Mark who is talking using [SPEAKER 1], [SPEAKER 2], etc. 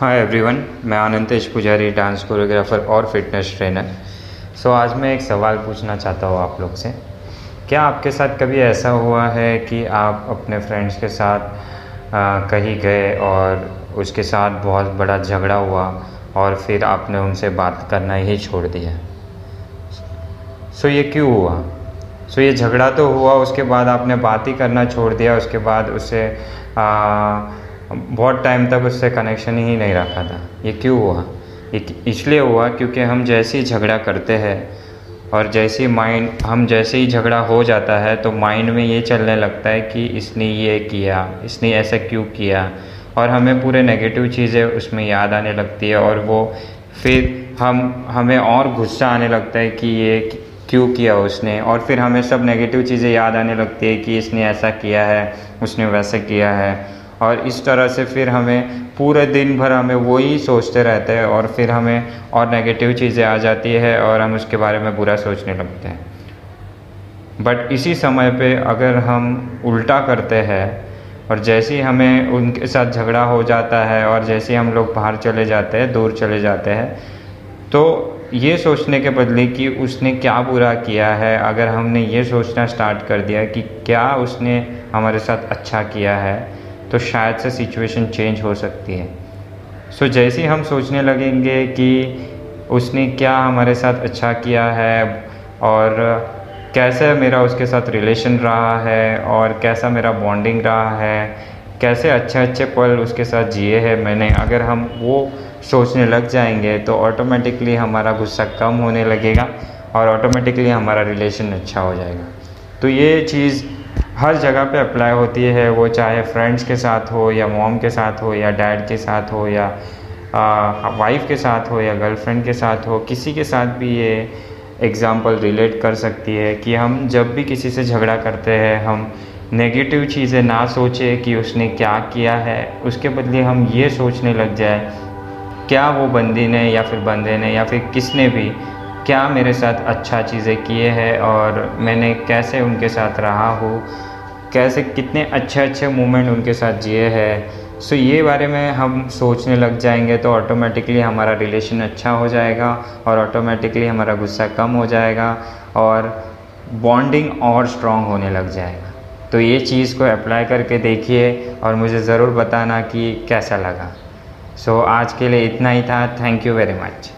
[SPEAKER 1] Hi everyone मैं Anandesh Pujari dance choreographer और fitness trainer so आज मैं एक सवाल पूछना चाहता हूँ आप लोग से। क्या आपके साथ कभी ऐसा हुआ है कि आप अपने फ्रेंड्स के साथ आ, कहीं गए और उसके साथ बहुत बड़ा झगड़ा हुआ और फिर आपने उनसे बात करना ही छोड़ दिया? सो ये क्यों हुआ? सो ये झगड़ा तो हुआ उसके बाद आपने बात ही करना छोड़ दिया उसके बाद उसे बहुत टाइम तक उससे कनेक्शन ही नहीं रखा था। ये क्यों हुआ? इसलिए हुआ क्योंकि हम जैसे ही झगड़ा करते हैं और जैसे ही माइंड हम जैसे ही झगड़ा हो जाता है तो माइंड में ये चलने लगता है कि इसने ये किया, इसने ऐसा क्यों किया? और हमें पूरे नेगेटिव चीज़ें उसमें याद आने लगती है और वो फिर हम हमें और गुस्सा आने लगता है कि ये क्यों किया उसने? और फिर हमें सब नेगेटिव चीज़ें याद आने लगती है कि इसने ऐसा किया है, उसने वैसे किया है। और इस तरह से फिर हमें पूरे दिन भर हमें वही सोचते रहते हैं और फिर हमें और नेगेटिव चीज़ें आ जाती है और हम उसके बारे में बुरा सोचने लगते हैं। बट इसी समय पे अगर हम उल्टा करते हैं और जैसे ही हमें उनके साथ झगड़ा हो जाता है और जैसे ही हम लोग बाहर चले जाते हैं, दूर चले जाते हैं तो ये सोचने के बदले कि उसने क्या बुरा किया है, अगर हमने ये सोचना स्टार्ट कर दिया कि क्या उसने हमारे साथ अच्छा किया है तो शायद से सिचुएशन चेंज हो सकती है। सो so, जैसे ही हम सोचने लगेंगे कि उसने क्या हमारे साथ अच्छा किया है और कैसे मेरा उसके साथ रिलेशन रहा है और कैसा मेरा बॉन्डिंग रहा है कैसे अच्छे अच्छे पल उसके साथ जिए हैं मैंने अगर हम वो सोचने लग जाएँगे तो ऑटोमेटिकली हमारा गुस्सा कम होने लगेगा और ऑटोमेटिकली हमारा रिलेशन अच्छा हो जाएगा। तो ये चीज़ हर जगह पे अप्लाई होती है, वो चाहे फ्रेंड्स के साथ हो या मॉम के साथ हो या डैड के साथ हो या वाइफ के साथ हो या गर्लफ्रेंड के साथ हो, किसी के साथ भी ये एग्ज़ाम्पल रिलेट कर सकती है कि हम जब भी किसी से झगड़ा करते हैं, हम नेगेटिव चीज़ें ना सोचें कि उसने क्या किया है, उसके बदले हम ये सोचने लग जाए, क्या वो बंदी ने या फिर बंदे ने या फिर किसने भी क्या मेरे साथ अच्छा चीज़ें किए हैं और मैंने कैसे उनके साथ रहा हूँ? कैसे कितने अच्छे अच्छे मोमेंट उनके साथ जिए हैं? सो ये बारे में हम सोचने लग जाएँगे तो ऑटोमेटिकली हमारा रिलेशन अच्छा हो जाएगा और ऑटोमेटिकली हमारा गुस्सा कम हो जाएगा और बॉन्डिंग और स्ट्रॉन्ग होने लग जाएगा। तो ये चीज़ को अप्लाई करके देखिए और मुझे ज़रूर बताना कि कैसा लगा। सो so, आज के लिए इतना ही था। Thank you very much